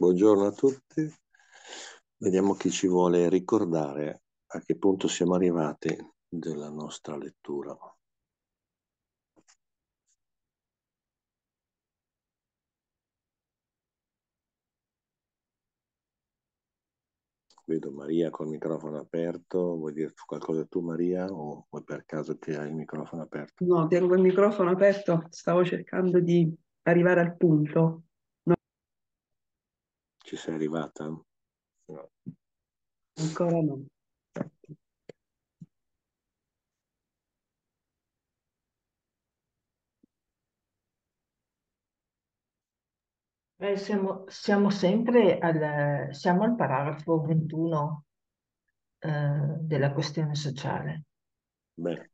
Buongiorno a tutti. Vediamo chi ci vuole ricordare a che punto siamo arrivati della nostra lettura. Vedo Maria col microfono aperto. Vuoi dire qualcosa tu, Maria, o vuoi per caso che hai il microfono aperto? No, tengo il microfono aperto, stavo cercando di arrivare al punto. Ci sei arrivata? No. Ancora no. Eh, siamo, siamo sempre al, siamo al paragrafo 21 eh, della questione sociale. Bene.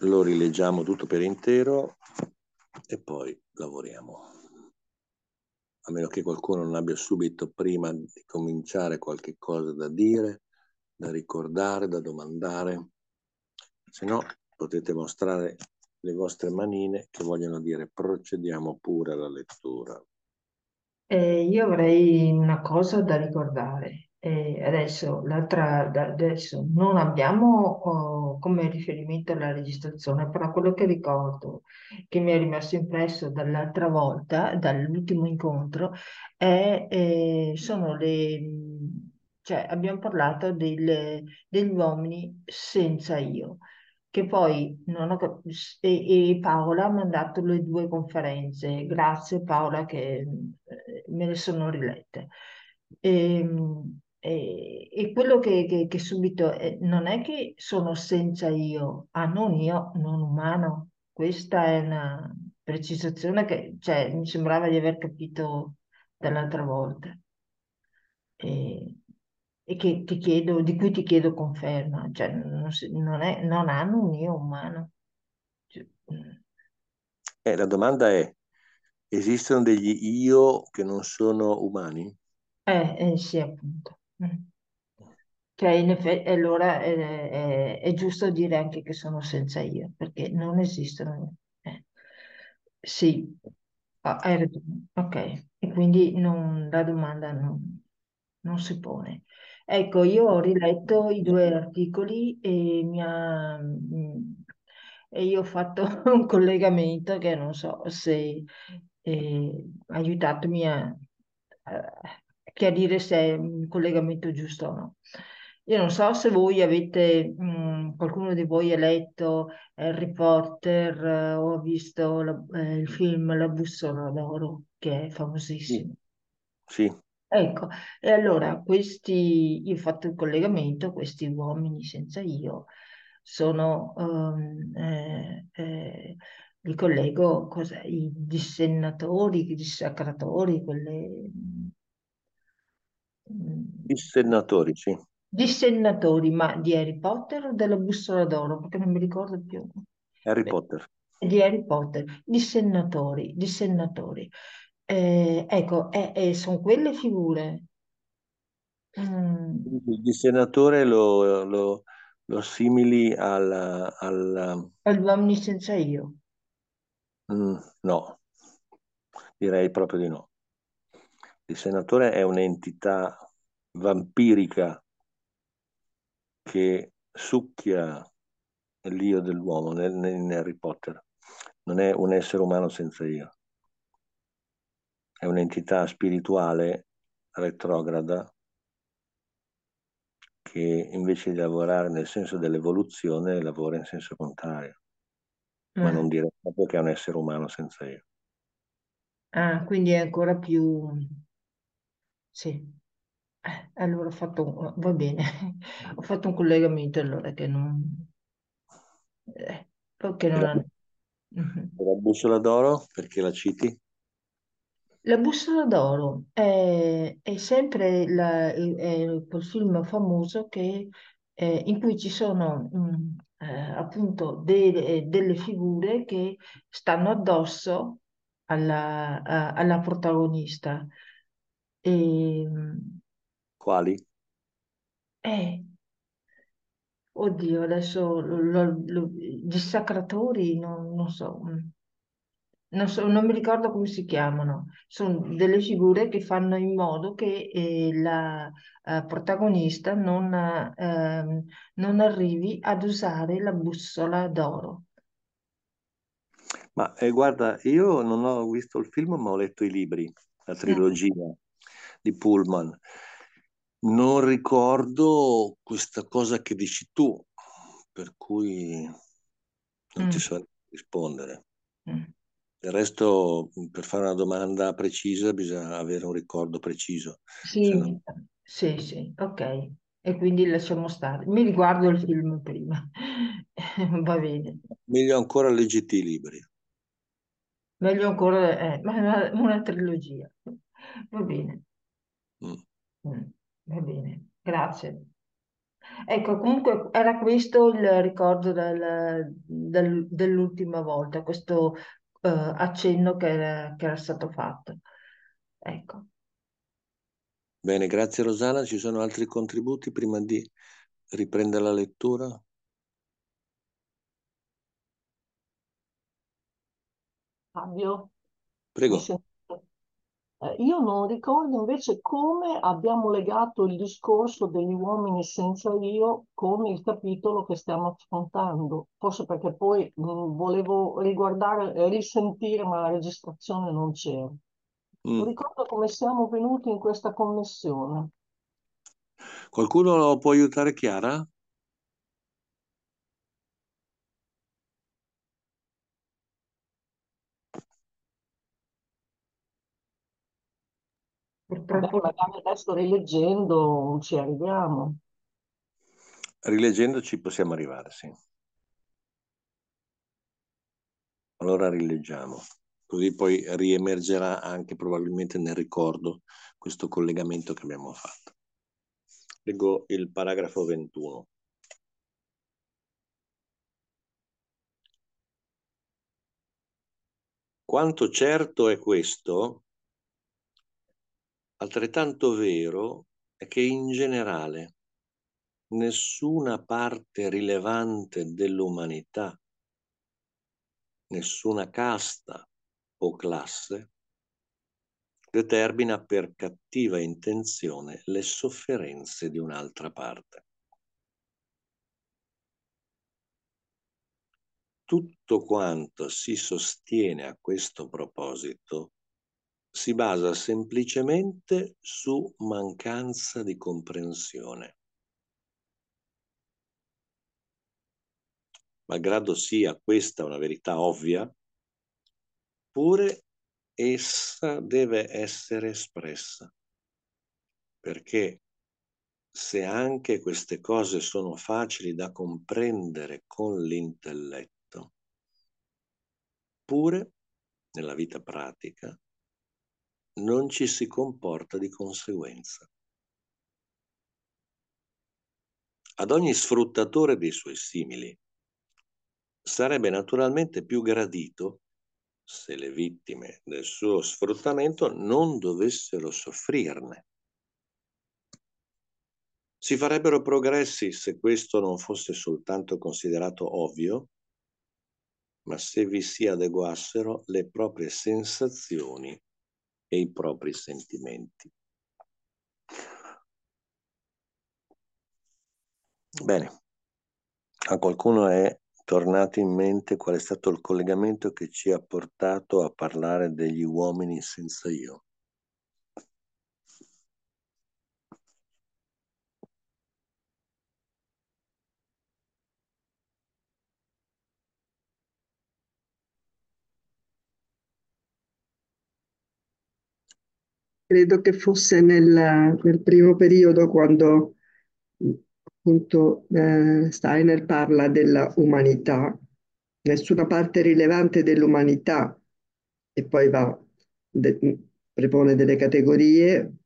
Lo rileggiamo tutto per intero e poi lavoriamo. A meno che qualcuno non abbia subito prima di cominciare qualche cosa da dire, da ricordare, da domandare. Se no, potete mostrare le vostre manine che vogliono dire procediamo pure alla lettura. Eh, io avrei una cosa da ricordare. Eh, adesso, l'altra, adesso non abbiamo oh, come riferimento la registrazione, però quello che ricordo che mi è rimasto impresso dall'altra volta, dall'ultimo incontro, è, eh, sono le, cioè abbiamo parlato del- degli uomini senza io che poi non ho e, e Paola ha mandato le due conferenze. Grazie Paola che eh, me le sono rilette. E, e- e quello che, che- che subito eh, non è che sono senza io, ah non io, non umano. Questa è una precisazione che cioè, mi sembrava di aver capito dall'altra volta. E, e che ti chiedo, di cui ti chiedo conferma, cioè non, non è- non hanno un io umano. Cioè, mm, Eh, la domanda è, esistono degli io che non sono umani? Eh, eh, sì, appunto. Cioè, in effetti, allora eh, è, è giusto dire anche che sono senza io, perché non esistono. Eh, Sì, ah, hai ragione. Ok, e quindi non- la domanda non, non si pone. Ecco, io ho riletto i due articoli e, mi ha, mm, e io ho fatto un collegamento che non so se eh, aiutatemi a, a chiarire se è un collegamento giusto o no. Io non so se voi avete, mh, qualcuno di voi ha letto Harry Potter eh, o ha visto la- eh, il film La bussola d'oro, che è Sì, famosissimo. sì. Ecco, e allora questi, io ho fatto il collegamento, questi uomini senza io sono, ehm, eh, eh, li collego, cos'è, i dissennatori, i dissacratori, quelle, I senatori, sì. dissennatori, ma di Harry Potter o della bussola d'oro? Perché non mi ricordo più. Harry Beh, Potter. di Harry Potter, dissennatori, dissennatori. Eh, ecco, sono quelle figure. Mm, Il senatore lo, lo, lo simili al, al- agli uomini senza io. mm, no, direi proprio di no. Il senatore è un'entità vampirica che succhia l'io dell'uomo nel, in Harry Potter. Non è un essere umano senza io. È un'entità spirituale retrograda che invece di lavorare nel senso dell'evoluzione lavora in senso contrario, ma Eh, non direi proprio che è un essere umano senza io. ah, quindi è ancora più... Sì, Eh, allora ho fatto... un- Va bene, ho fatto un collegamento allora che non... eh, perché E non la, hanno... Mhm. e la bussola d'oro, perché la citi? La bussola d'oro è, è sempre la- è- quel film famoso che, eh, in cui ci sono mm, eh, appunto de- delle figure che stanno addosso alla, a- alla protagonista. E, mm, Quali? eh, oddio, adesso lo- lo- lo- dissacratori, non, non so. mm. non so- non mi ricordo come si chiamano, sono delle figure che fanno in modo che eh, la eh, protagonista non, eh, ehm, non arrivi ad usare la bussola d'oro. Ma eh, guarda, io non ho visto il film, ma ho letto i libri, la Mm. trilogia di Pullman. Non ricordo questa cosa che dici tu, per cui non ti Mm, so rispondere. mm. Del resto, per fare una domanda precisa bisogna avere un ricordo preciso. Se no- Sì, sì, sì, ok. E quindi lasciamo stare. Mi riguardo il film prima. Va bene. meglio ancora leggiti i libri. Meglio ancora, eh, ma una, una trilogia. Va bene. Mm. Va bene, grazie. Ecco, comunque era questo il ricordo del- del- dell'ultima volta, questo eh, accenno che era, che era stato fatto. Ecco. Bene, grazie Rosana. Ci sono altri contributi prima di riprendere la lettura? Fabio, mi Prego. Eh, io non ricordo invece come abbiamo legato il discorso degli uomini senza io con il capitolo che stiamo affrontando. Forse perché poi mh, volevo riguardare e risentire, ma la registrazione non c'era. Non Mm. ricordo come siamo venuti in questa connessione. Qualcuno può aiutare Chiara? Purtroppo magari adesso rileggendo ci arriviamo. Rileggendoci possiamo arrivare, sì. Allora rileggiamo, così poi riemergerà anche probabilmente nel ricordo questo collegamento che abbiamo fatto. Leggo il paragrafo 21. Quanto certo è questo, altrettanto vero è che in generale nessuna parte rilevante dell'umanità, nessuna casta o classe determina per cattiva intenzione le sofferenze di un'altra parte. Tutto quanto si sostiene a questo proposito si basa semplicemente su mancanza di comprensione. Malgrado sia questa una verità ovvia, pure essa deve essere espressa, perché se anche queste cose sono facili da comprendere con l'intelletto, pure nella vita pratica non ci si comporta di conseguenza. Ad ogni sfruttatore dei suoi simili sarebbe naturalmente più gradito se le vittime del suo sfruttamento non dovessero soffrirne. Si farebbero progressi se questo non fosse soltanto considerato ovvio, ma se vi si adeguassero le proprie sensazioni e i propri sentimenti. Bene, a qualcuno è tornato in mente qual è stato il collegamento che ci ha portato a parlare degli uomini senza io? Credo che fosse nel, nel primo periodo quando appunto eh, Steiner parla della umanità, nessuna parte rilevante dell'umanità e poi va, de- propone delle categorie,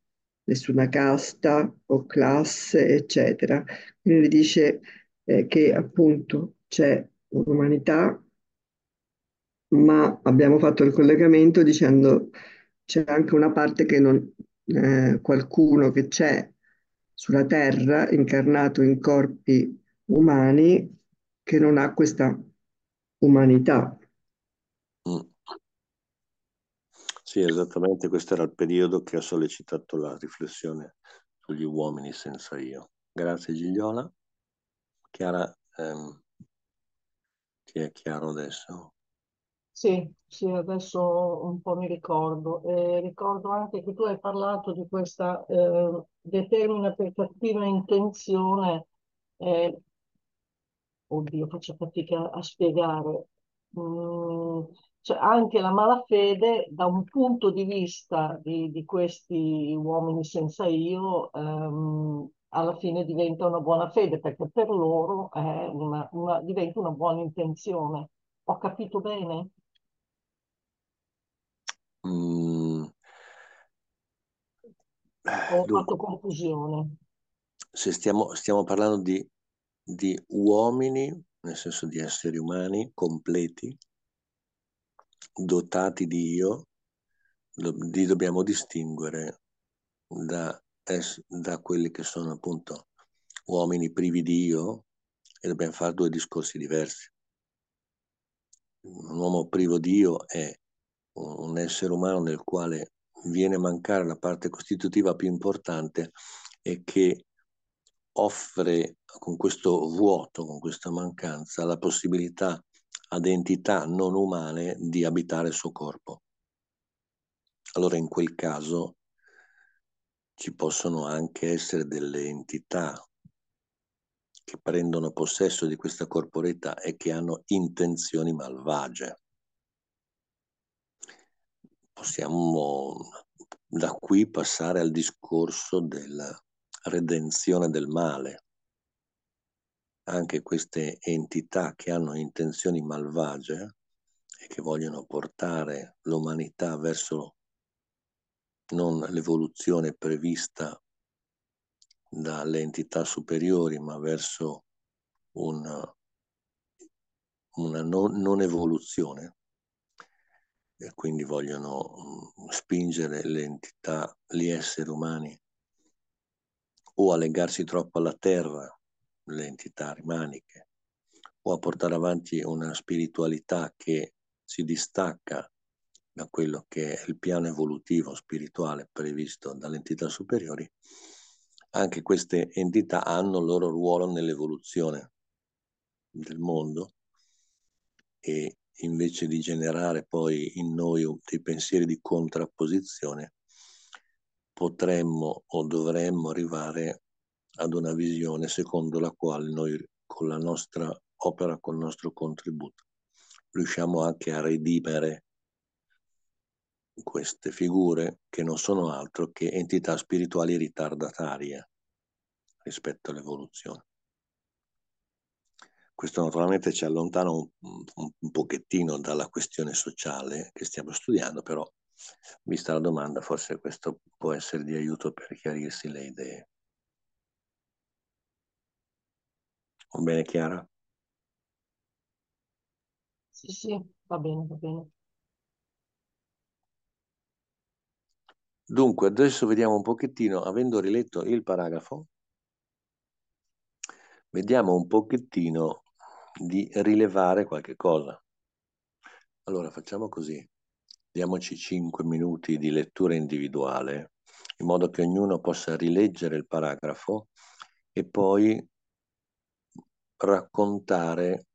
nessuna casta o classe, eccetera. Quindi dice eh, che appunto c'è un'umanità, ma abbiamo fatto il collegamento dicendo c'è anche una parte che non, eh, qualcuno che c'è sulla terra, incarnato in corpi umani, che non ha questa umanità. Mm. Sì, esattamente, questo era il periodo che ha sollecitato la riflessione sugli uomini senza io. Grazie Gigliola. Chiara, ehm, ti è chiaro adesso? Sì, sì, adesso un po' mi ricordo. E ricordo anche che tu hai parlato di questa eh, determina per cattiva intenzione, eh, oddio, faccio fatica a spiegare. Mm, cioè anche la malafede, da un punto di vista di, di questi uomini senza io, ehm, alla fine diventa una buona fede, perché per loro è una- una- diventa una buona intenzione. Ho capito bene? Mm, Ho dunque, fatto confusione. se stiamo, stiamo parlando di, di uomini, nel senso di esseri umani completi, dotati di io, li dobbiamo distinguere da, da quelli che sono appunto uomini privi di io e dobbiamo fare due discorsi diversi. Un uomo privo di io è un essere umano nel quale viene a mancare la parte costitutiva più importante e che offre con questo vuoto, con questa mancanza, la possibilità ad entità non umane di abitare il suo corpo. Allora in quel caso ci possono anche essere delle entità che prendono possesso di questa corporeità e che hanno intenzioni malvagie. Possiamo da qui passare al discorso della redenzione del male. Anche queste entità che hanno intenzioni malvagie e che vogliono portare l'umanità verso non l'evoluzione prevista dalle entità superiori, ma verso una, una non, non evoluzione. E quindi vogliono mm, spingere le entità, gli esseri umani, o a legarsi troppo alla terra, le entità rimaniche, o a portare avanti una spiritualità che si distacca da quello che è il piano evolutivo spirituale previsto dalle entità superiori, anche queste entità hanno il loro ruolo nell'evoluzione del mondo e invece di generare poi in noi dei pensieri di contrapposizione, potremmo o dovremmo arrivare ad una visione secondo la quale noi con la nostra opera, con il nostro contributo, riusciamo anche a redimere queste figure che non sono altro che entità spirituali ritardatarie rispetto all'evoluzione. Questo naturalmente ci allontana un, un, un, pochettino dalla questione sociale che stiamo studiando, però vista la domanda forse questo può essere di aiuto per chiarirsi le idee. Va bene Chiara? Sì, sì, va bene, va bene. Dunque, adesso vediamo un pochettino, avendo riletto il paragrafo, vediamo un pochettino di rilevare qualche cosa. Allora, facciamo così. Diamoci 5 minuti di lettura individuale, in modo che ognuno possa rileggere il paragrafo e poi raccontare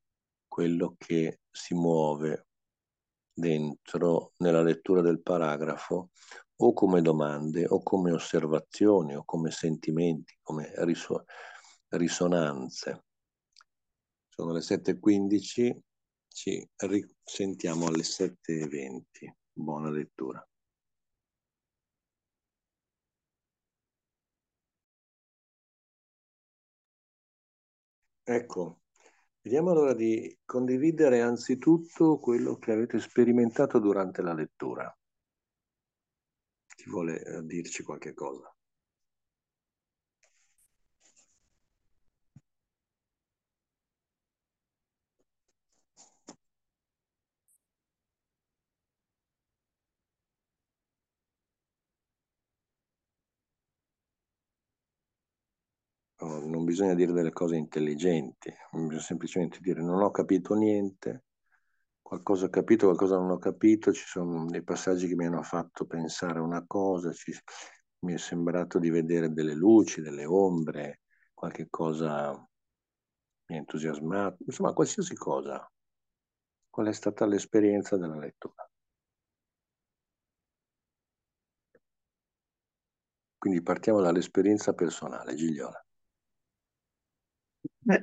quello che si muove dentro nella lettura del paragrafo o come domande o come osservazioni o come sentimenti, come riso- risonanze. Sono le 7.15, ci risentiamo alle 7.20. Buona lettura. Ecco, vediamo allora di condividere anzitutto quello che avete sperimentato durante la lettura. Chi vuole eh, dirci qualche cosa? Non bisogna dire delle cose intelligenti, bisogna semplicemente dire non ho capito niente, qualcosa ho capito, qualcosa non ho capito, ci sono dei passaggi che mi hanno fatto pensare a una cosa, ci, mi è sembrato di vedere delle luci, delle ombre, qualche cosa mi ha entusiasmato, insomma qualsiasi cosa. Qual è stata l'esperienza della lettura? Quindi partiamo dall'esperienza personale, Gigliola.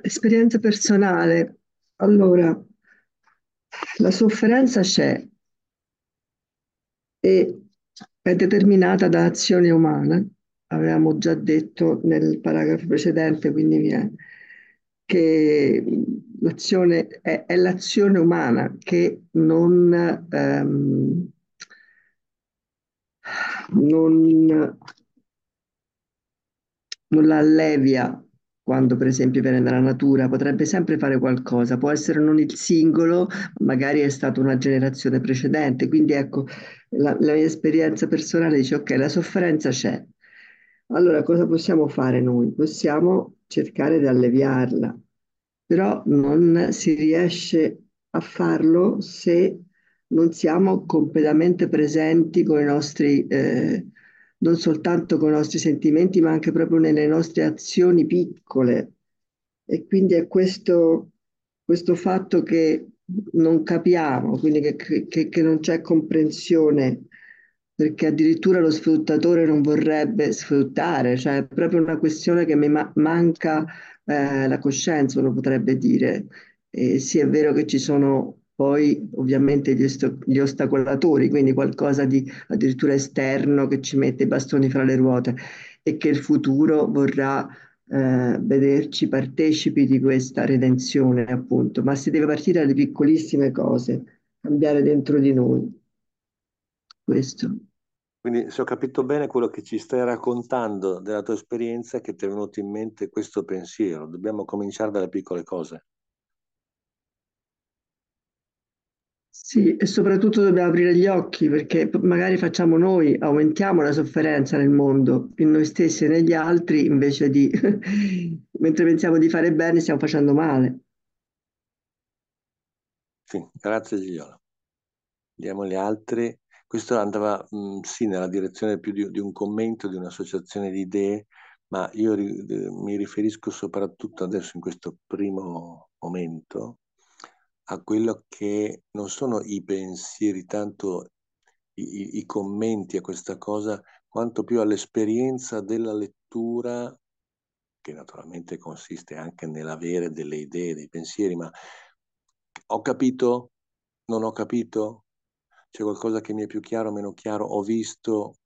Esperienza personale. Allora, la sofferenza c'è e è determinata da azione umana. Avevamo già detto nel paragrafo precedente, quindi è, che l'azione è, è l'azione umana che non, ehm, non non la allevia quando per esempio viene dalla natura, potrebbe sempre fare qualcosa, può essere non il singolo, magari è stata una generazione precedente, quindi ecco, la, la mia esperienza personale dice ok, la sofferenza c'è. Allora cosa possiamo fare noi? Possiamo cercare di alleviarla, però non si riesce a farlo se non siamo completamente presenti con i nostri eh, non soltanto con i nostri sentimenti, ma anche proprio nelle nostre azioni piccole. E quindi è questo, questo fatto che non capiamo, quindi che, che, che non c'è comprensione, perché addirittura lo sfruttatore non vorrebbe sfruttare, cioè è proprio una questione che mi ma- manca eh, la coscienza, uno potrebbe dire. E sì, è vero che ci sono poi ovviamente gli, gli, ostacolatori, quindi qualcosa di addirittura esterno che ci mette i bastoni fra le ruote e che il futuro vorrà eh, vederci partecipi di questa redenzione, appunto, ma si deve partire dalle piccolissime cose, cambiare dentro di noi. Questo. Quindi se ho capito bene quello che ci stai raccontando della tua esperienza, che ti è venuto in mente questo pensiero, dobbiamo cominciare dalle piccole cose. Sì, e soprattutto dobbiamo aprire gli occhi perché magari facciamo noi, aumentiamo la sofferenza nel mondo, in noi stessi e negli altri, invece di, mentre pensiamo di fare bene, stiamo facendo male. Sì, grazie Gigliola. Diamo gli altri. Questo andava mh, sì nella direzione più di, di, un commento, di un'associazione di idee, ma io ri, mi riferisco soprattutto adesso in questo primo momento a quello che non sono i pensieri, tanto i, i commenti a questa cosa, quanto più all'esperienza della lettura, che naturalmente consiste anche nell'avere delle idee, dei pensieri, ma ho capito, non ho capito, c'è qualcosa che mi è più chiaro, meno chiaro, ho visto,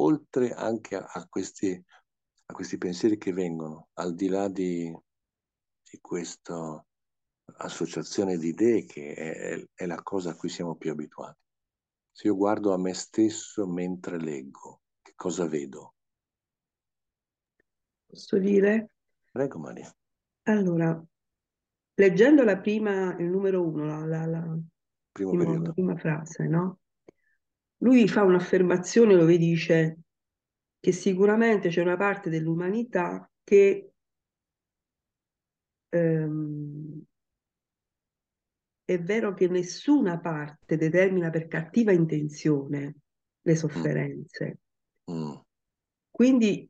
oltre anche a, a, questi, a questi pensieri che vengono, al di là di, di questo associazione di idee che è, è la cosa a cui siamo più abituati. Se io guardo a me stesso mentre leggo, che cosa vedo? Posso dire? Prego Maria. Allora, leggendo la prima, il numero uno, la, la, la, primo, prima frase, no? Lui fa un'affermazione dove dice che sicuramente c'è una parte dell'umanità che ehm, è vero che nessuna parte determina per cattiva intenzione le mm. sofferenze. Mm. Quindi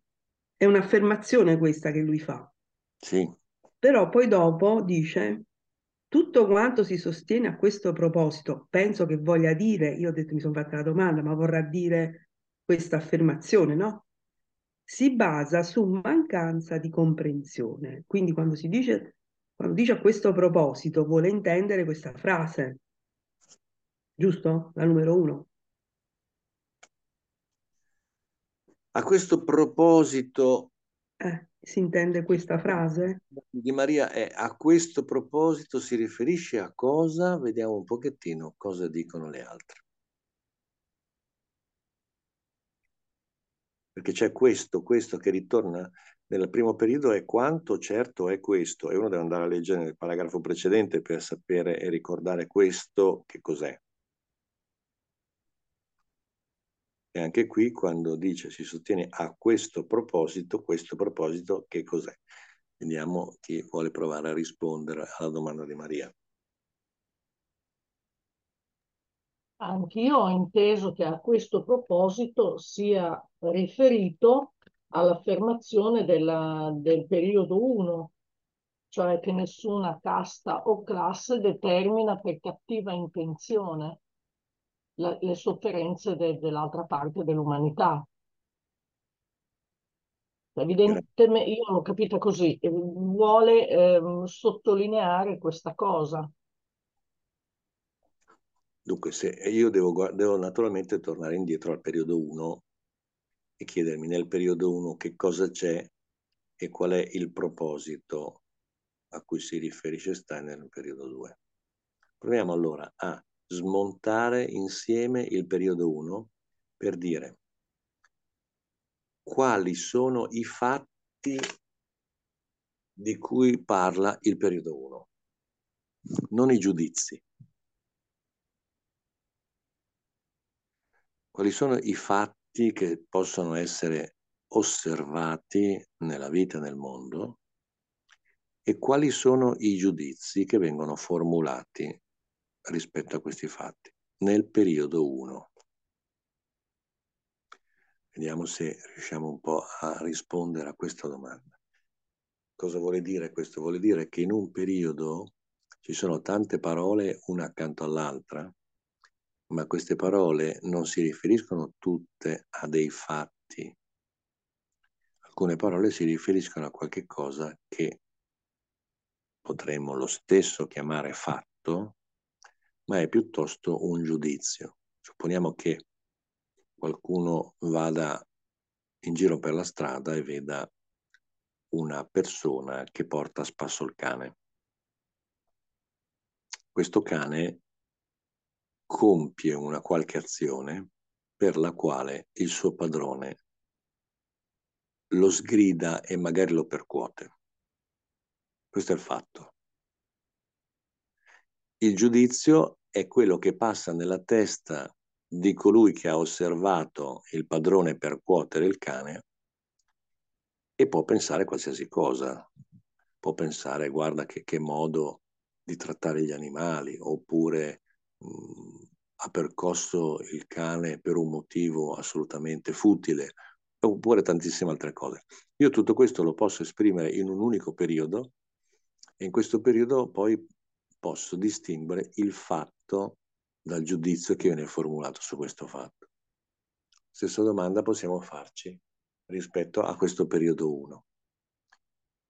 è un'affermazione questa che lui fa. Sì. Però poi dopo dice tutto quanto si sostiene a questo proposito, penso che voglia dire, io ho detto mi sono fatta la domanda, ma vorrà dire questa affermazione, no? Si basa su mancanza di comprensione. Quindi quando si dice quando dice a questo proposito, vuole intendere questa frase, giusto? La numero uno. A questo proposito... Eh, si intende questa frase? Di Maria è a questo proposito si riferisce a cosa? Vediamo un pochettino cosa dicono le altre. Perché c'è questo, questo che ritorna nel primo periodo è quanto certo è questo e uno deve andare a leggere nel paragrafo precedente per sapere e ricordare questo che cos'è. E anche qui quando dice si sostiene a questo proposito, questo proposito che cos'è? Vediamo chi vuole provare a rispondere alla domanda di Maria. Anch'io ho inteso che a questo proposito sia riferito all'affermazione della- del periodo 1, cioè che nessuna casta o classe determina per cattiva intenzione la- le sofferenze de- dell'altra parte dell'umanità. Evidentemente, io l'ho capita così, vuole ehm, sottolineare questa cosa. Dunque, se io devo, devo naturalmente tornare indietro al periodo 1 e chiedermi nel periodo 1 che cosa c'è e qual è il proposito a cui si riferisce Steiner nel periodo 2. Proviamo allora a smontare insieme il periodo 1 per dire quali sono i fatti di cui parla il periodo 1, non i giudizi. Quali sono i fatti che possono essere osservati nella vita nel mondo e quali sono i giudizi che vengono formulati rispetto a questi fatti nel periodo 1. Vediamo se riusciamo un po' a rispondere a questa domanda. Cosa vuole dire questo? Vuole dire che in un periodo ci sono tante parole una accanto all'altra, ma queste parole non si riferiscono tutte a dei fatti. Alcune parole si riferiscono a qualche cosa che potremmo lo stesso chiamare fatto, ma è piuttosto un giudizio. Supponiamo che qualcuno vada in giro per la strada e veda una persona che porta a spasso il cane. Questo cane compie una qualche azione per la quale il suo padrone lo sgrida e magari lo percuote. Questo è il fatto. Il giudizio è quello che passa nella testa di colui che ha osservato il padrone percuotere il cane e può pensare qualsiasi cosa. Può pensare, guarda che, che modo di trattare gli animali, oppure ha percosso il cane per un motivo assolutamente futile, oppure tantissime altre cose. Io tutto questo lo posso esprimere in un unico periodo e in questo periodo poi posso distinguere il fatto dal giudizio che viene formulato su questo fatto. Stessa domanda possiamo farci rispetto a questo periodo 1.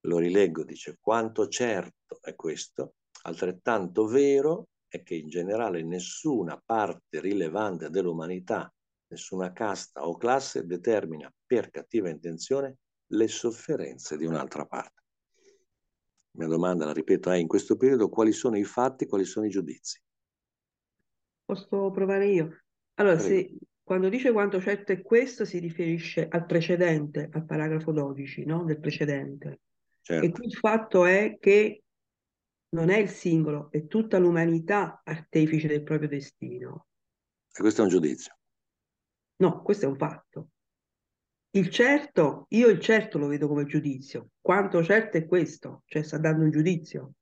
Lo rileggo, dice, quanto certo è questo, altrettanto vero è che in generale nessuna parte rilevante dell'umanità, nessuna casta o classe determina per cattiva intenzione le sofferenze di un'altra parte. La mia domanda, la ripeto, è in questo periodo quali sono i fatti, quali sono i giudizi? Posso provare io? Allora, se, quando dice quanto certo è questo, si riferisce al precedente, al paragrafo 12, no? Del precedente. E Certo, qui il fatto è che non è il singolo, è tutta l'umanità artefice del proprio destino. e questo è un giudizio. No, questo è un fatto. Il certo, io il certo lo vedo come giudizio. Quanto certo è questo? Cioè sta dando un giudizio.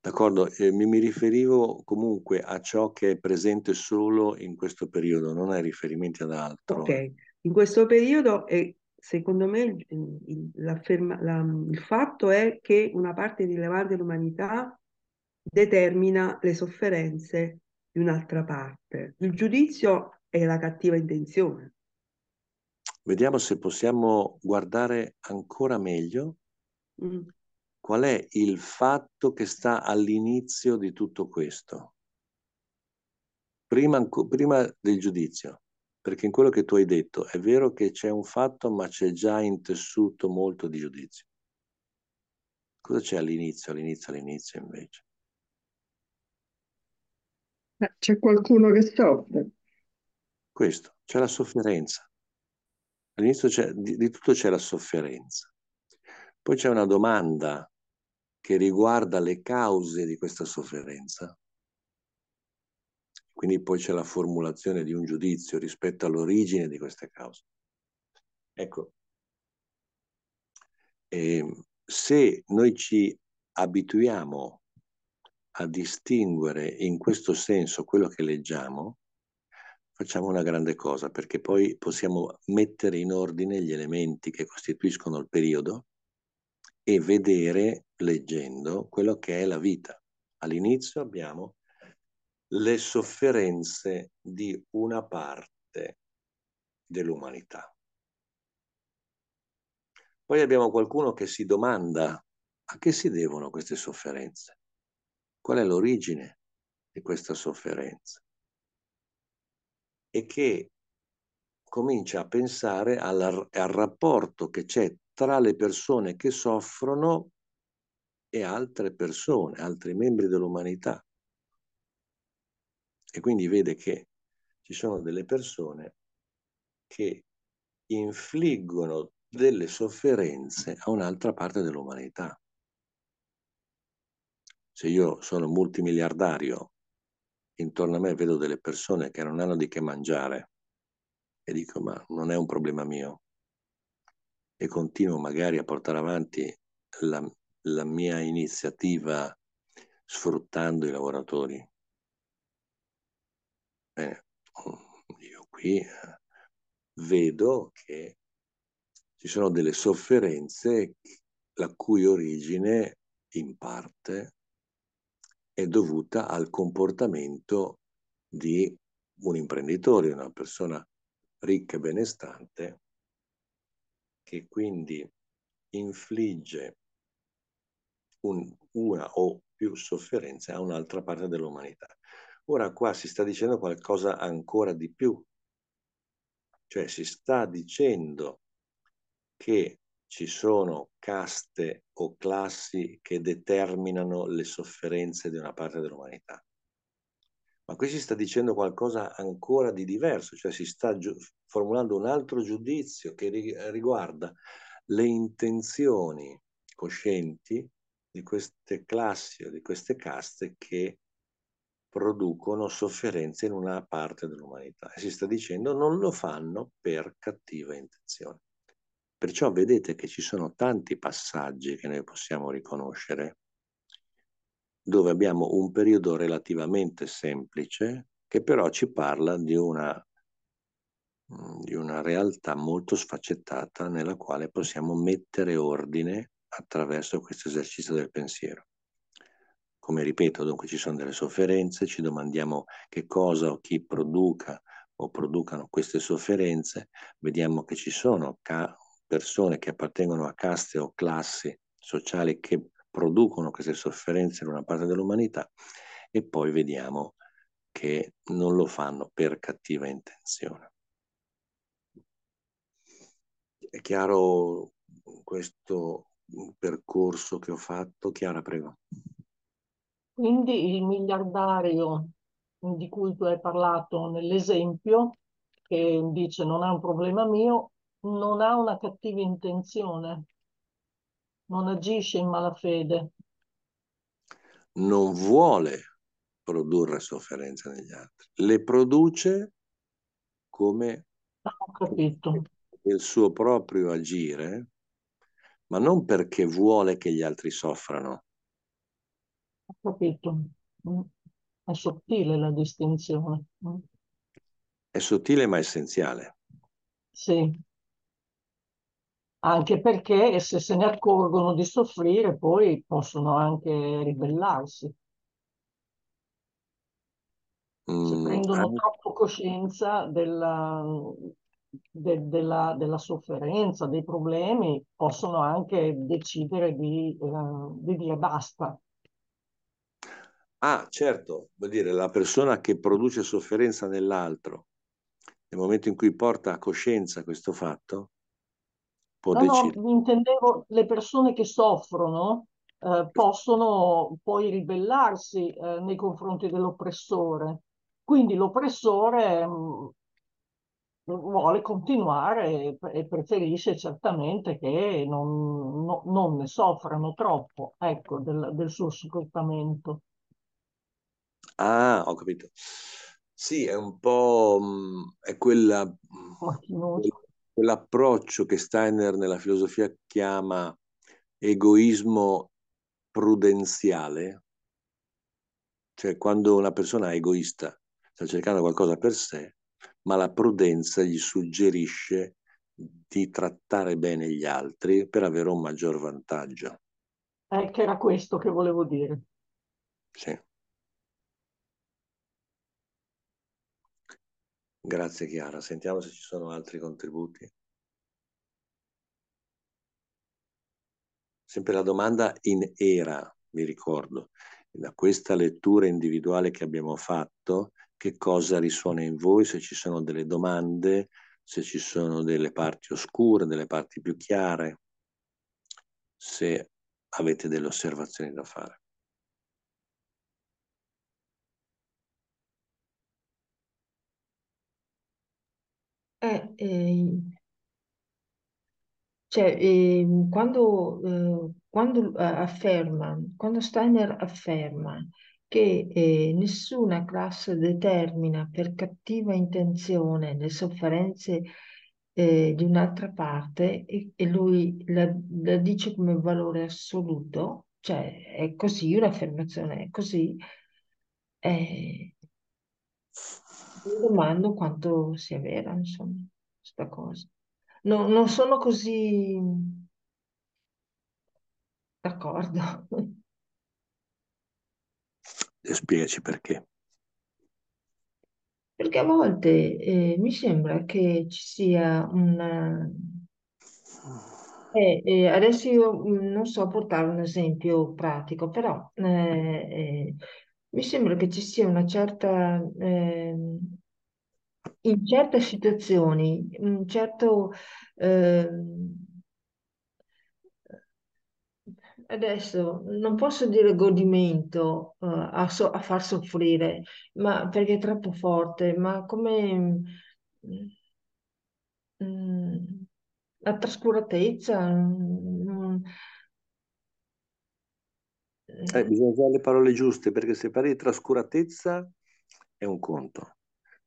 D'accordo, eh, mi, mi riferivo comunque a ciò che è presente solo in questo periodo, non ai riferimenti ad altro. Ok, in questo periodo è, secondo me il, la- il fatto è che una parte rilevante dell'umanità determina le sofferenze di un'altra parte. Il giudizio è la cattiva intenzione. Vediamo se possiamo guardare ancora meglio Mm. qual è il fatto che sta all'inizio di tutto questo. Prima, prima del giudizio, perché in quello che tu hai detto è vero che c'è un fatto, ma c'è già intessuto molto di giudizio. Cosa c'è all'inizio, all'inizio, all'inizio invece? Eh, C'è qualcuno che soffre. Questo, c'è la sofferenza. All'inizio c'è- di, di tutto c'è la sofferenza. Poi c'è una domanda che riguarda le cause di questa sofferenza. Quindi poi c'è la formulazione di un giudizio rispetto all'origine di queste cause. Ecco, ehm, se noi ci abituiamo a distinguere in questo senso quello che leggiamo, facciamo una grande cosa, perché poi possiamo mettere in ordine gli elementi che costituiscono il periodo e vedere, leggendo, quello che è la vita. All'inizio abbiamo le sofferenze di una parte dell'umanità. Poi abbiamo qualcuno che si domanda a che si devono queste sofferenze? Qual è l'origine di questa sofferenza? E che comincia a pensare al, al rapporto che c'è tra le persone che soffrono e altre persone, altri membri dell'umanità. E quindi vede che ci sono delle persone che infliggono delle sofferenze a un'altra parte dell'umanità. Se io sono multimiliardario, intorno a me vedo delle persone che non hanno di che mangiare e dico ma non è un problema mio e continuo magari a portare avanti la, la mia iniziativa sfruttando i lavoratori. Bene, io qui eh, vedo che ci sono delle sofferenze la cui origine in parte è dovuta al comportamento di un imprenditore, una persona ricca e benestante, che quindi infligge un, una o più sofferenze a un'altra parte dell'umanità. Ora qua si sta dicendo qualcosa ancora di più, cioè si sta dicendo che ci sono caste o classi che determinano le sofferenze di una parte dell'umanità. Ma qui si sta dicendo qualcosa ancora di diverso, cioè si sta formulando un altro giudizio che riguarda le intenzioni coscienti di queste classi o di queste caste che producono sofferenze in una parte dell'umanità. E si sta dicendo non lo fanno per cattiva intenzione. Perciò vedete che ci sono tanti passaggi che noi possiamo riconoscere dove abbiamo un periodo relativamente semplice che però ci parla di una, mm, di una realtà molto sfaccettata nella quale possiamo mettere ordine attraverso questo esercizio del pensiero. Come ripeto, dunque ci sono delle sofferenze, ci domandiamo che cosa o chi produca o producano queste sofferenze, vediamo che ci sono persone che appartengono a caste o classi sociali che producono queste sofferenze in una parte dell'umanità e poi vediamo che non lo fanno per cattiva intenzione. È chiaro questo percorso che ho fatto? Chiara, prego. Quindi il miliardario di cui tu hai parlato nell'esempio, che dice non è un problema mio, non ha una cattiva intenzione, non agisce in malafede. Non vuole produrre sofferenze negli altri, le produce come capito. il suo proprio agire, ma non perché vuole che gli altri soffrano. Capito. Mm. È sottile la distinzione. Mm. È sottile ma essenziale. Sì, anche perché se se ne accorgono di soffrire poi possono anche ribellarsi. Se Mm, prendono anche- troppo coscienza della, de- della- della sofferenza, dei problemi, possono anche decidere di, eh, di dire basta. Ah, certo, vuol dire la persona che produce sofferenza nell'altro, nel momento in cui porta a coscienza questo fatto, può No, no, decidere. intendevo le persone che soffrono eh, possono poi ribellarsi eh, nei confronti dell'oppressore. Quindi l'oppressore mh, vuole continuare e, e preferisce certamente che non, no- non ne soffrano troppo, ecco, del, del suo sfruttamento. Ah, ho capito. Sì, è un po' mh, è quella, Macchinoso. quell'approccio che Steiner nella filosofia chiama egoismo prudenziale, Cioè quando una persona è egoista, sta cercando qualcosa per sé, ma la prudenza gli suggerisce di trattare bene gli altri per avere un maggior vantaggio. Eh, che era questo che volevo dire. Sì. Grazie Chiara, sentiamo se ci sono altri contributi. Sempre la domanda in era, mi ricordo, da questa lettura individuale che abbiamo fatto, che cosa risuona in voi, se ci sono delle domande, se ci sono delle parti oscure, delle parti più chiare, se avete delle osservazioni da fare. Eh, eh, cioè, eh, quando, eh, quando eh, afferma, quando Steiner afferma che eh, nessuna classe determina per cattiva intenzione le sofferenze eh, di un'altra parte e, e lui la, la dice come valore assoluto, cioè è così, un'affermazione è così, eh, mi domando quanto sia vera, insomma, questa cosa. No- non sono così d'accordo. E spiegaci perché. Perché a volte eh, mi sembra che ci sia una... eh, eh, adesso io mm, non so portare un esempio pratico, però eh, eh, mi sembra che ci sia una certa... ehm, in certe situazioni, un certo... ehm, Adesso non posso dire godimento eh, a, so- a far soffrire, ma perché è troppo forte, ma come mm, mm, la trascuratezza. mm, Eh, eh, bisogna usare le parole giuste perché se parli di trascuratezza è un conto,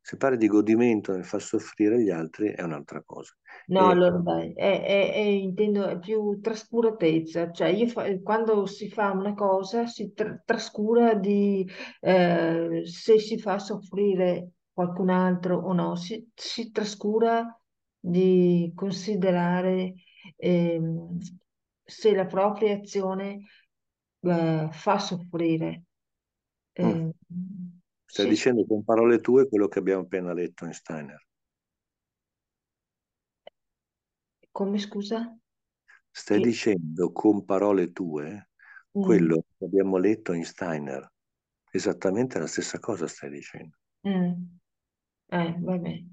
se parli di godimento nel far soffrire gli altri è un'altra cosa. No, E allora dai, è, è- è- intendo è più trascuratezza, cioè io fa- quando si fa una cosa si tra- trascura di eh, se si fa soffrire qualcun altro o no, si, si trascura di considerare ehm, se la propria azione eh, fa soffrire. mm, Eh, stai sì, dicendo con parole tue quello che abbiamo appena letto in Steiner. come scusa? Stai Che- dicendo con parole tue mm, quello che abbiamo letto in Steiner. Esattamente la stessa cosa stai dicendo. mm, eh, vabbè.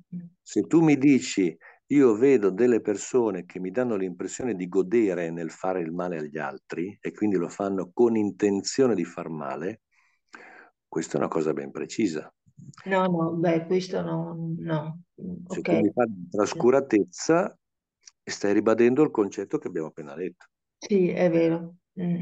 Se tu mi dici io vedo delle persone che mi danno l'impressione di godere nel fare il male agli altri e quindi lo fanno con intenzione di far male, questa è una cosa ben precisa. No, no, beh, questo no, no, Se ok, tu mi parli trascuratezza, stai ribadendo il concetto che abbiamo appena letto. sì, è vero, mm,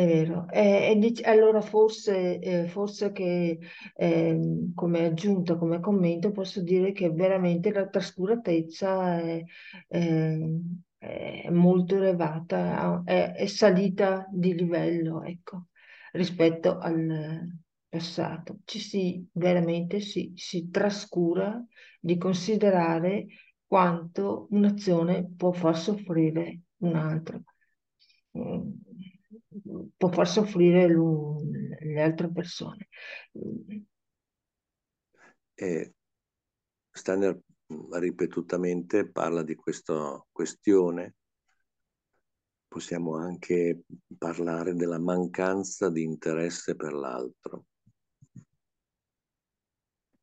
è vero. E, e allora forse, eh, forse che ehm, come aggiunta, come commento, posso dire che veramente la trascuratezza è, ehm, è molto elevata, è, è salita di livello, ecco, rispetto al passato. Ci si veramente si, si trascura di considerare quanto un'azione può far soffrire un altro, Mm, può far soffrire le altre persone. Mm, E Steiner mh, ripetutamente parla di questa questione. Possiamo anche parlare della mancanza di interesse per l'altro.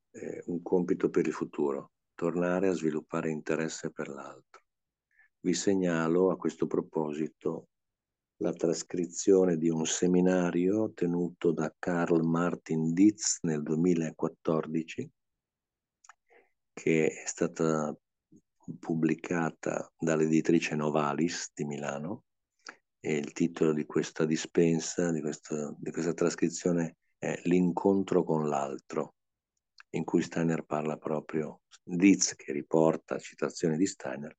È un compito per il futuro, tornare a sviluppare interesse per l'altro. Vi segnalo a questo proposito la trascrizione di un seminario tenuto da Karl Martin Dietz nel 2014 che è stata pubblicata dall'editrice Novalis di Milano. E il titolo di questa dispensa, di, questo, di questa trascrizione è L'incontro con l'altro, in cui Steiner parla proprio, Dietz che riporta citazioni di Steiner,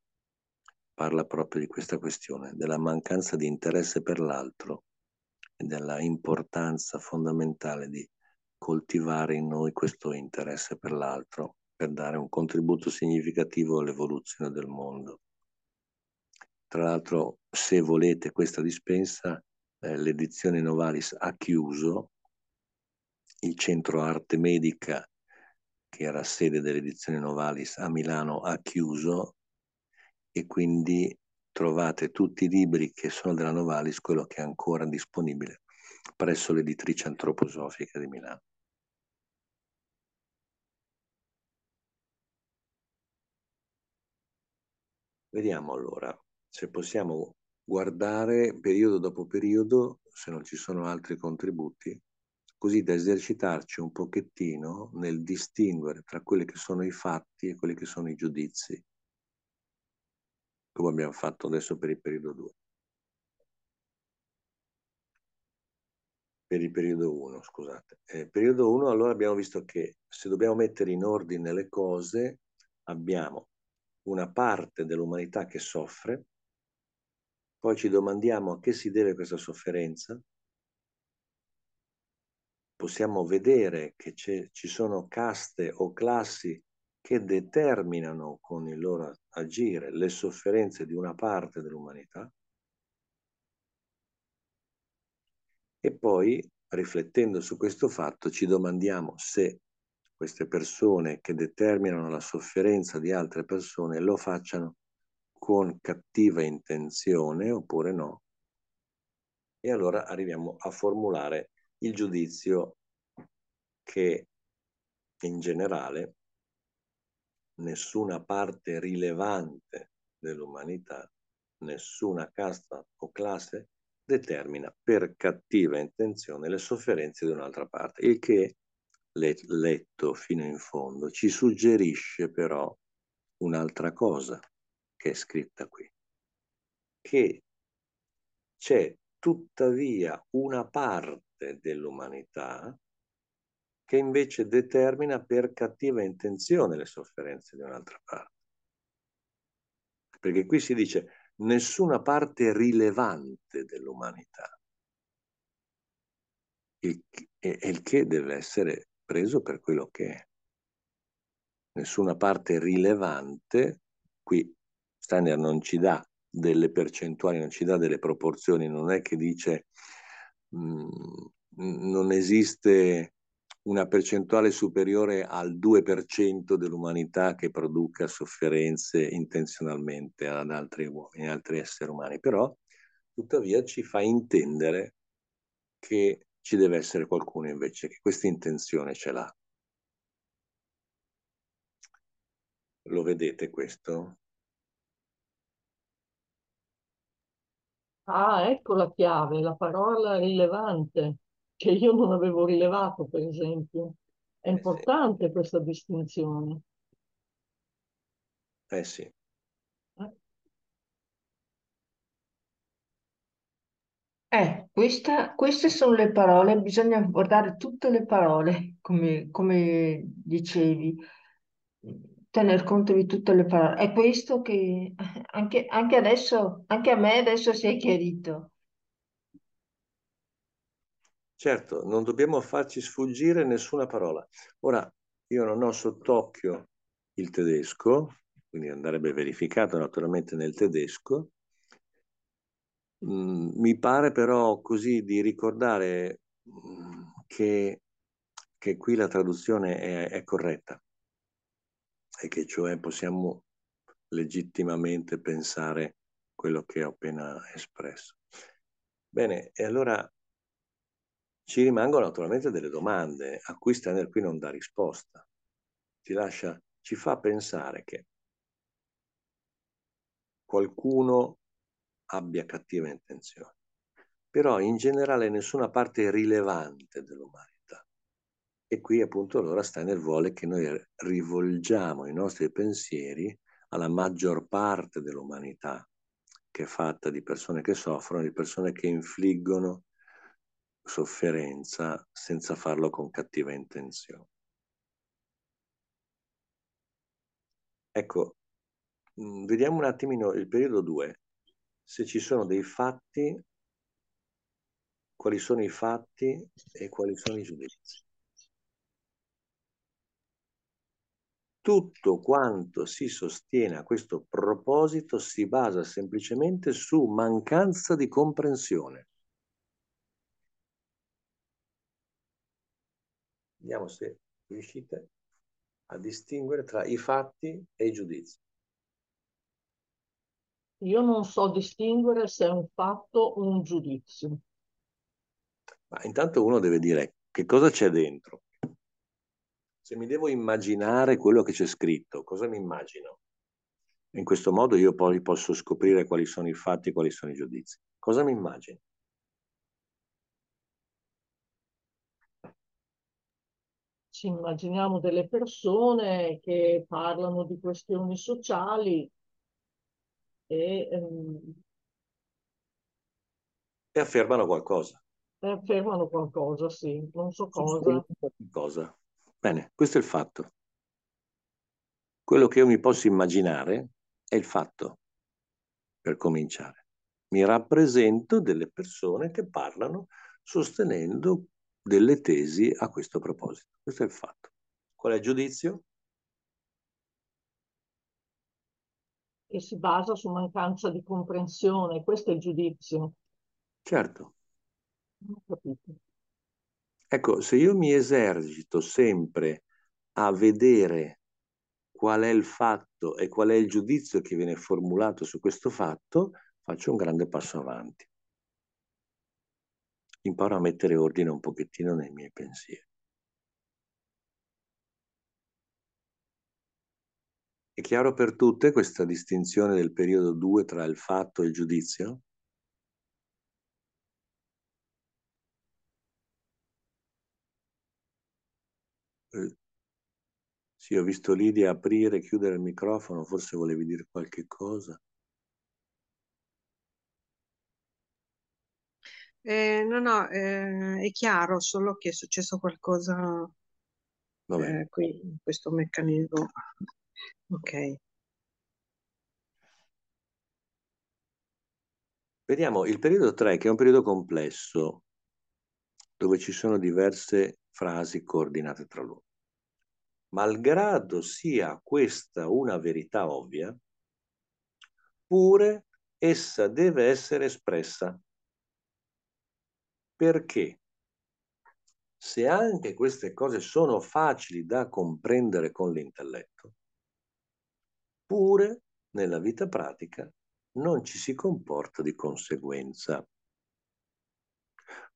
parla proprio di questa questione, della mancanza di interesse per l'altro e della importanza fondamentale di coltivare in noi questo interesse per l'altro per dare un contributo significativo all'evoluzione del mondo. Tra l'altro, se volete questa dispensa, eh, l'edizione Novalis ha chiuso, il centro arte medica, che era sede dell'edizione Novalis a Milano, ha chiuso e quindi trovate tutti i libri che sono della Novalis, quello che è ancora disponibile presso l'editrice antroposofica di Milano. Vediamo allora se possiamo guardare periodo dopo periodo, se non ci sono altri contributi, così da esercitarci un pochettino nel distinguere tra quelli che sono i fatti e quelli che sono i giudizi come abbiamo fatto adesso per il periodo 2. Per il periodo 1, scusate. Eh, periodo 1, allora abbiamo visto che se dobbiamo mettere in ordine le cose, abbiamo una parte dell'umanità che soffre, poi ci domandiamo a che si deve questa sofferenza, possiamo vedere che ci sono caste o classi che determinano con il loro agire le sofferenze di una parte dell'umanità e poi riflettendo su questo fatto ci domandiamo se queste persone che determinano la sofferenza di altre persone lo facciano con cattiva intenzione oppure no. E allora arriviamo a formulare il giudizio che in generale nessuna parte rilevante dell'umanità, nessuna casta o classe determina per cattiva intenzione le sofferenze di un'altra parte, il che, letto fino in fondo, ci suggerisce però un'altra cosa che è scritta qui, che c'è tuttavia una parte dell'umanità che invece determina per cattiva intenzione le sofferenze di un'altra parte. Perché qui si dice nessuna parte rilevante dell'umanità, e il che deve essere preso per quello che è. Nessuna parte rilevante, qui Steiner non ci dà delle percentuali, non ci dà delle proporzioni, non è che dice mh, mm, non esiste una percentuale superiore al 2% dell'umanità che produca sofferenze intenzionalmente ad altri uomini, altri esseri umani, però tuttavia ci fa intendere che ci deve essere qualcuno invece che questa intenzione ce l'ha. Lo vedete questo? Ah, ecco la chiave, la parola rilevante che io non avevo rilevato, per esempio. È importante questa distinzione. Eh sì. Eh, eh questa, queste sono le parole, bisogna guardare tutte le parole, come, come dicevi, tener conto di tutte le parole. È questo che anche, anche adesso, anche a me adesso si è chiarito. Certo, non dobbiamo farci sfuggire nessuna parola. Ora, io non ho sott'occhio il tedesco, quindi andrebbe verificato naturalmente nel tedesco. Mm, mi pare però così di ricordare mm, che, che, qui la traduzione è, è corretta e che cioè possiamo legittimamente pensare quello che ho appena espresso. Bene, e allora ci rimangono naturalmente delle domande a cui Steiner qui non dà risposta. Ci, lascia, ci fa pensare che qualcuno abbia cattiva intenzione, però in generale nessuna parte rilevante dell'umanità. E qui appunto allora Steiner vuole che noi rivolgiamo i nostri pensieri alla maggior parte dell'umanità, che è fatta di persone che soffrono, di persone che infliggono sofferenza senza farlo con cattiva intenzione. Ecco, mm, vediamo un attimino il periodo 2, se ci sono dei fatti quali sono i fatti e quali sono i giudizi. Tutto quanto si sostiene a questo proposito si basa semplicemente su mancanza di comprensione. Vediamo se riuscite a distinguere tra i fatti e i giudizi. Io non so distinguere se è un fatto o un giudizio. Ma intanto uno deve dire che cosa c'è dentro. Se mi devo immaginare quello che c'è scritto, cosa mi immagino? In questo modo io poi posso scoprire quali sono i fatti e quali sono i giudizi. Cosa mi immagino? Ci immaginiamo delle persone che parlano di questioni sociali e, ehm, E affermano qualcosa. e affermano qualcosa, sì, non so cosa. Cosa? Bene, questo è il fatto. Quello che io mi posso immaginare è il fatto, per cominciare. Mi rappresento delle persone che parlano sostenendo delle tesi a questo proposito. Questo è il fatto. Qual è il giudizio? che si basa su mancanza di comprensione, questo è il giudizio. Certo. Non ho capito. Ecco, se io mi esercito sempre a vedere qual è il fatto e qual è il giudizio che viene formulato su questo fatto, faccio un grande passo avanti. Imparo a mettere ordine un pochettino nei miei pensieri. È chiaro per tutte questa distinzione del periodo 2 tra il fatto e il giudizio? Eh, sì, ho visto Lidia aprire e chiudere il microfono, forse volevi dire qualche cosa. Eh, no, no, eh, è chiaro, solo che è successo qualcosa Vabbè. eh, qui, in questo meccanismo. Ok. Vediamo il periodo 3, che è un periodo complesso, dove ci sono diverse frasi coordinate tra loro. Malgrado sia questa una verità ovvia, pure essa deve essere espressa. Perché? Se anche queste cose sono facili da comprendere con l'intelletto, pure nella vita pratica non ci si comporta di conseguenza.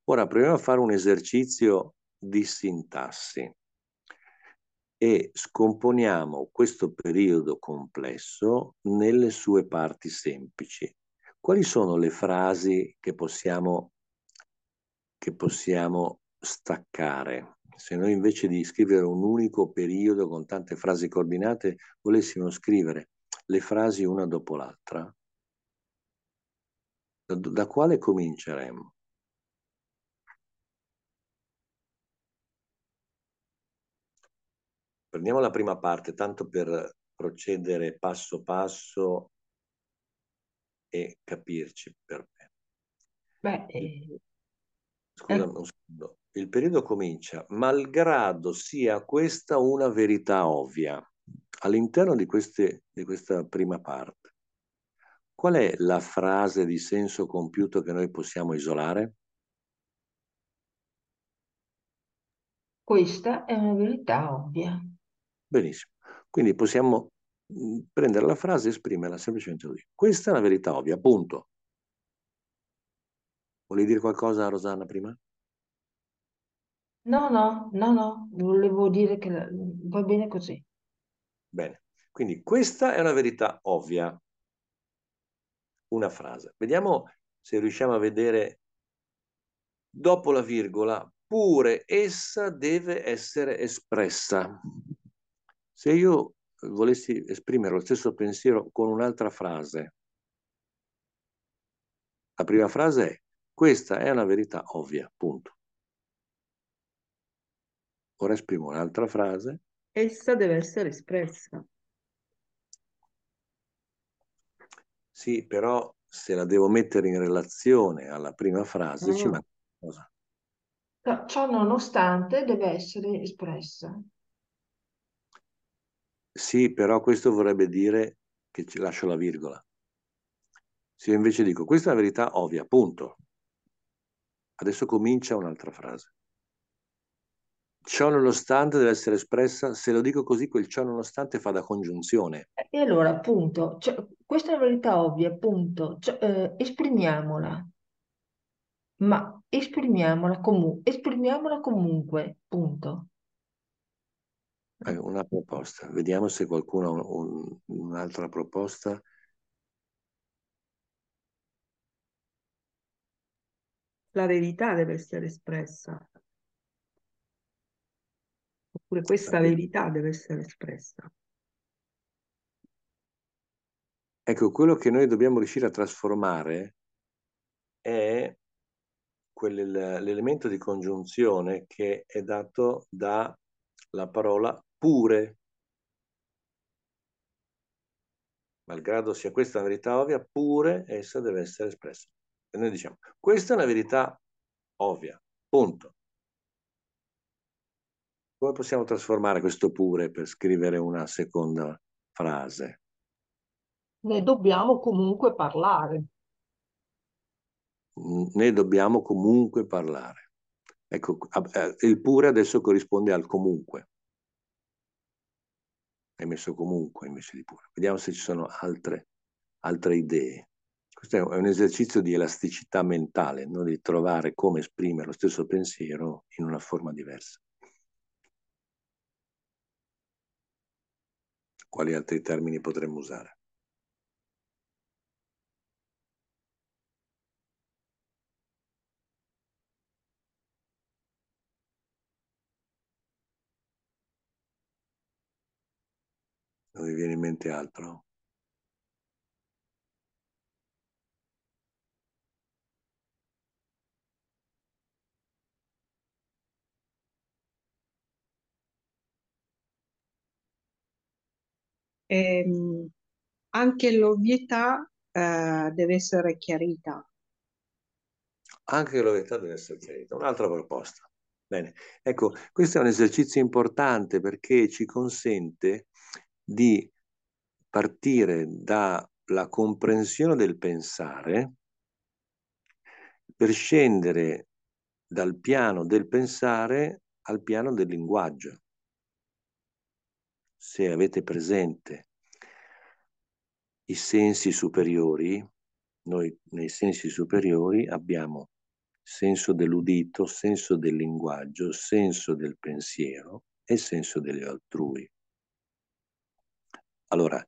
Ora proviamo a fare un esercizio di sintassi e scomponiamo questo periodo complesso nelle sue parti semplici. Quali sono le frasi che possiamo, che possiamo staccare? Se noi invece di scrivere un unico periodo con tante frasi coordinate volessimo scrivere le frasi una dopo l'altra, da, da quale cominceremo? Prendiamo la prima parte, tanto per procedere passo passo e capirci per me. Beh, eh, Scusami ecco. un secondo. Il periodo comincia, malgrado sia questa una verità ovvia, all'interno di, queste, di questa prima parte. Qual è la frase di senso compiuto che noi possiamo isolare? questa è una verità ovvia. Benissimo. Quindi possiamo prendere la frase e esprimerla semplicemente così. Questa è una verità ovvia, punto. Volevi dire qualcosa, Rosanna, prima? No, no, no, no, volevo dire che la- va bene così. Bene. Quindi questa è una verità ovvia. Una frase. Vediamo se riusciamo a vedere dopo la virgola, pure essa deve essere espressa. Se io volessi esprimere lo stesso pensiero con un'altra frase, la prima frase è questa è una verità ovvia, punto. Ora esprimo un'altra frase. Essa deve essere espressa. Sì, però se la devo mettere in relazione alla prima frase ci Ah. manca Cosa? No, ciò nonostante deve essere espressa. Sì, però questo vorrebbe dire che ci lascio la virgola. Se io invece dico, questa è una verità ovvia, punto. Adesso comincia un'altra frase. Ciò nonostante deve essere espressa, se lo dico così, quel ciò nonostante fa da congiunzione. E allora, appunto, cioè, questa è una verità ovvia, appunto, cioè, eh, esprimiamola, ma esprimiamola, comu- esprimiamola comunque, punto. Eh, Una proposta. Vediamo se qualcuno ha un- un- un'altra proposta. La verità deve essere espressa. Oppure questa La verità. deve essere espressa. Ecco, quello che noi dobbiamo riuscire a trasformare è l'elemento di congiunzione che è dato dalla parola pure. Malgrado sia questa una verità ovvia, pure essa deve essere espressa. E noi diciamo, questa è una verità ovvia, punto. Come possiamo trasformare questo pure per scrivere una seconda frase? Ne dobbiamo comunque parlare. Ne dobbiamo comunque parlare. Ecco, il pure adesso corrisponde al comunque. Hai messo comunque invece di pure. Vediamo se ci sono altre, altre idee. Questo è un esercizio di elasticità mentale, no? di trovare come esprimere lo stesso pensiero in una forma diversa. Quali altri termini potremmo usare? Non vi viene in mente altro? Ehm, anche l'ovvietà eh, deve essere chiarita. Anche l'ovvietà deve essere chiarita. Un'altra proposta. Bene, ecco, questo è un esercizio importante perché ci consente di partire dalla comprensione del pensare per scendere dal piano del pensare al piano del linguaggio. Se avete presente i sensi superiori, noi nei sensi superiori abbiamo senso dell'udito, senso del linguaggio, senso del pensiero e senso degli altrui. Allora,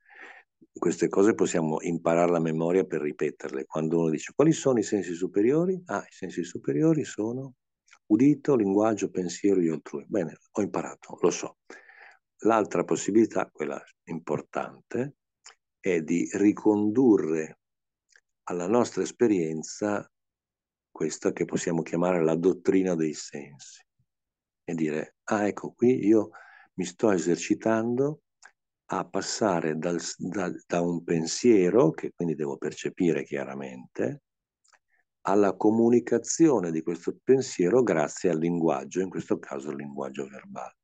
queste cose possiamo imparare la memoria per ripeterle. Quando uno dice quali sono i sensi superiori? Ah, i sensi superiori sono udito, linguaggio, pensiero e altrui. Bene, ho imparato, lo so. L'altra possibilità, quella importante, è di ricondurre alla nostra esperienza questa che possiamo chiamare la dottrina dei sensi e dire, ah ecco qui io mi sto esercitando a passare dal, da, da un pensiero, che quindi devo percepire chiaramente, alla comunicazione di questo pensiero grazie al linguaggio, in questo caso il linguaggio verbale.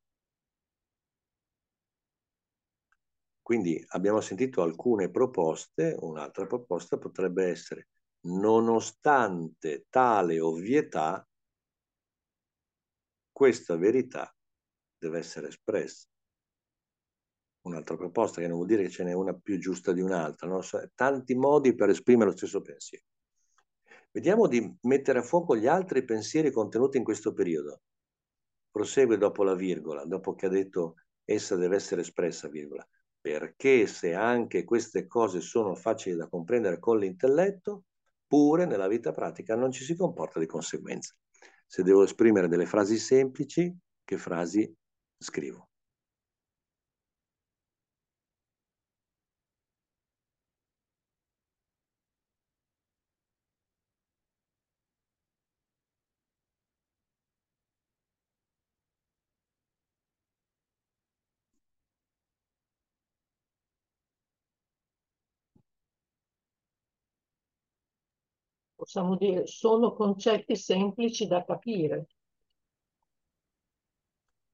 Quindi abbiamo sentito alcune proposte, un'altra proposta potrebbe essere nonostante tale ovvietà, questa verità deve essere espressa. Un'altra proposta che non vuol dire che ce n'è una più giusta di un'altra, no? tanti modi per esprimere lo stesso pensiero. Vediamo di mettere a fuoco gli altri pensieri contenuti in questo periodo. Prosegue dopo la virgola, dopo che ha detto essa deve essere espressa, virgola perché se anche queste cose sono facili da comprendere con l'intelletto, pure nella vita pratica non ci si comporta di conseguenza. Se devo esprimere delle frasi semplici, che frasi scrivo? Possiamo dire, sono concetti semplici da capire.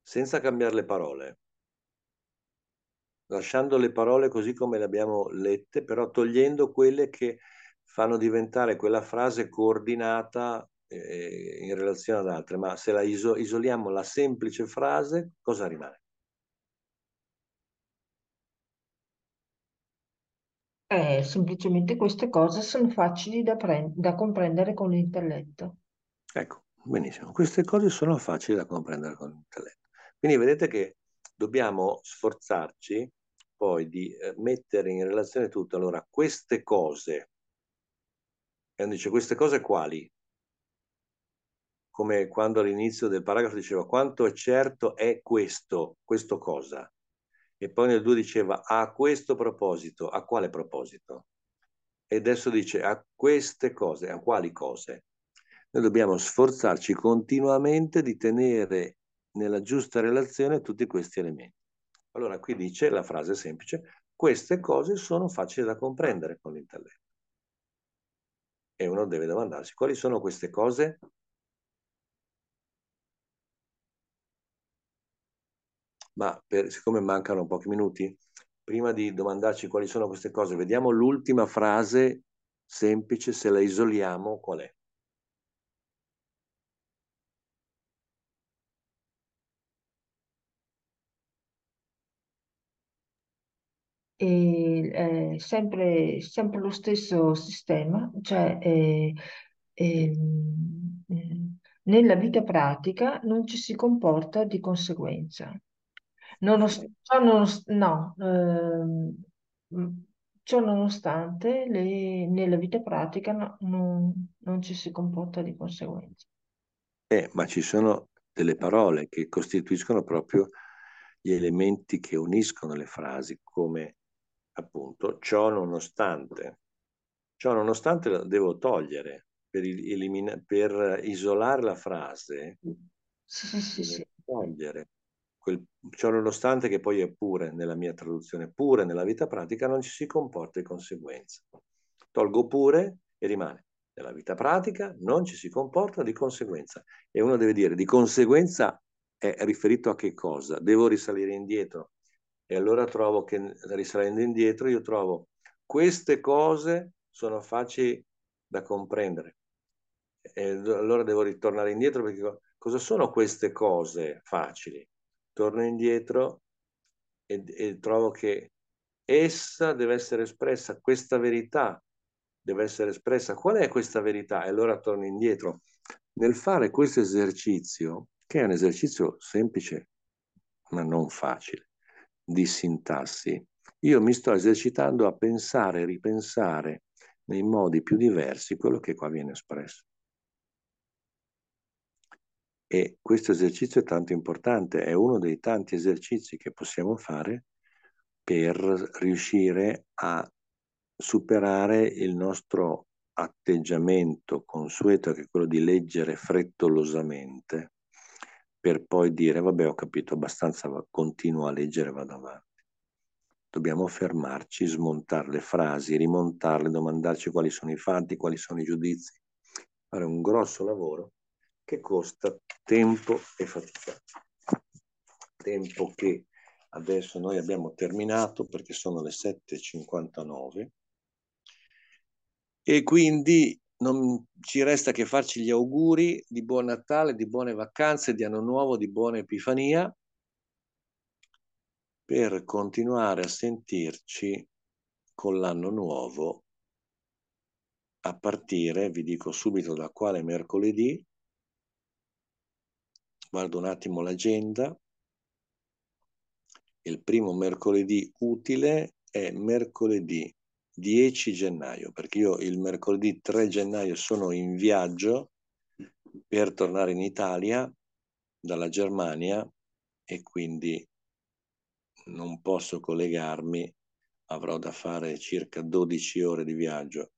Senza cambiare le parole. Lasciando le parole così come le abbiamo lette, però togliendo quelle che fanno diventare quella frase coordinata eh, in relazione ad altre. Ma se la iso- isoliamo la semplice frase, cosa rimane? Eh, semplicemente queste cose sono facili da, pre- da comprendere con l'intelletto. Ecco, benissimo. Queste cose sono facili da comprendere con l'intelletto. Quindi vedete che dobbiamo sforzarci poi di eh, mettere in relazione tutto. Allora, queste cose, e uno dice queste cose quali? Come quando all'inizio del paragrafo diceva quanto è certo è questo, questo cosa? E poi nel 2 diceva a questo proposito, a quale proposito? E adesso dice a queste cose, a quali cose? Noi dobbiamo sforzarci continuamente di tenere nella giusta relazione tutti questi elementi. Allora qui dice la frase semplice, queste cose sono facili da comprendere con l'intelletto. E uno deve domandarsi quali sono queste cose ma per, siccome mancano pochi minuti, prima di domandarci quali sono queste cose, vediamo l'ultima frase semplice, se la isoliamo, qual è? E, eh, sempre, sempre lo stesso sistema, cioè eh, ehm, eh, nella vita pratica non ci si comporta di conseguenza. Nonost- ciò nonost- no, ehm, mm, ciò nonostante, le- nella vita pratica no- non, non ci si comporta di conseguenza. Eh, ma ci sono delle parole che costituiscono proprio gli elementi che uniscono le frasi, come appunto ciò nonostante. Ciò nonostante lo devo togliere per, elimina- per isolare la frase, Sì, sì, sì, devo sì. togliere quel, ciò nonostante che poi è pure nella mia traduzione, pure nella vita pratica non ci si comporta di conseguenza. Tolgo pure e rimane. Nella vita pratica non ci si comporta di conseguenza. E uno deve dire di conseguenza è riferito a che cosa? Devo risalire indietro. E allora trovo che risalendo indietro io trovo queste cose sono facili da comprendere. E allora devo ritornare indietro perché cosa sono queste cose facili? Torno indietro e, e trovo che essa deve essere espressa, questa verità deve essere espressa. Qual è questa verità? E allora torno indietro. Nel fare questo esercizio, che è un esercizio semplice ma non facile, di sintassi, io mi sto esercitando a pensare e ripensare nei modi più diversi quello che qua viene espresso. E questo esercizio è tanto importante, è uno dei tanti esercizi che possiamo fare per riuscire a superare il nostro atteggiamento consueto, che è quello di leggere frettolosamente, per poi dire, vabbè, ho capito abbastanza, continuo a leggere, vado avanti. Dobbiamo fermarci, smontare le frasi, rimontarle, domandarci quali sono i fatti, quali sono i giudizi, fare un grosso lavoro che costa tempo e fatica. Tempo che adesso noi abbiamo terminato perché sono le 7.59 e quindi non ci resta che farci gli auguri di buon Natale, di buone vacanze, di anno nuovo, di buona Epifania per continuare a sentirci con l'anno nuovo a partire, vi dico subito da quale mercoledì, guardo un attimo l'agenda. Il primo mercoledì utile è mercoledì 10 gennaio, perché io il mercoledì 3 gennaio sono in viaggio per tornare in Italia dalla Germania e quindi non posso collegarmi, avrò da fare circa 12 ore di viaggio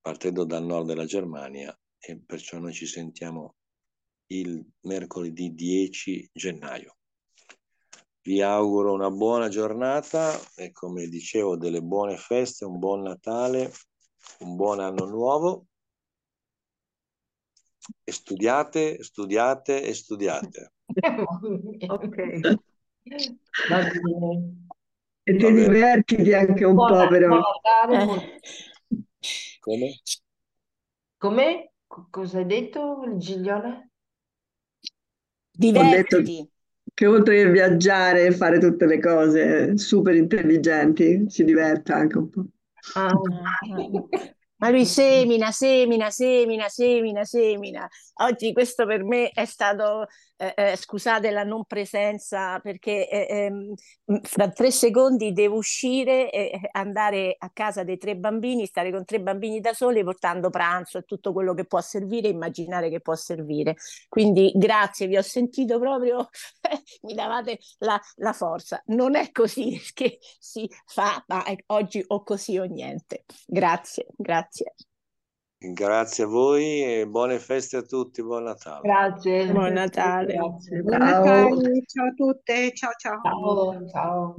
partendo dal nord della Germania e perciò noi ci sentiamo il mercoledì 10 gennaio. Vi auguro una buona giornata e come dicevo delle buone feste, un buon Natale un buon anno nuovo e studiate, studiate e studiate. Ok. Va bene. E ti divertiti anche un Buona- po', però. Eh, Come? Come? Co- Cosa hai detto, Giglione? Divertiti. Che oltre che viaggiare e fare tutte le cose super intelligenti, si diverta anche un po'. Ah. Ah, Ma lui semina, semina, semina, semina, semina. Oggi questo per me è stato, eh, eh, scusate la non presenza, perché eh, ehm, fra tre secondi devo uscire e andare a casa dei tre bambini, stare con tre bambini da soli, portando pranzo e tutto quello che può servire, immaginare che può servire. Quindi grazie, vi ho sentito proprio, mi davate la, la forza. Non è così che si fa, ma oggi o così o niente. Grazie, grazie. Grazie a voi e buone feste a tutti, buon Natale. Grazie. Buon Natale. Grazie. Buon Ciao. Natale, ciao a tutte, ciao ciao. Ciao, ciao.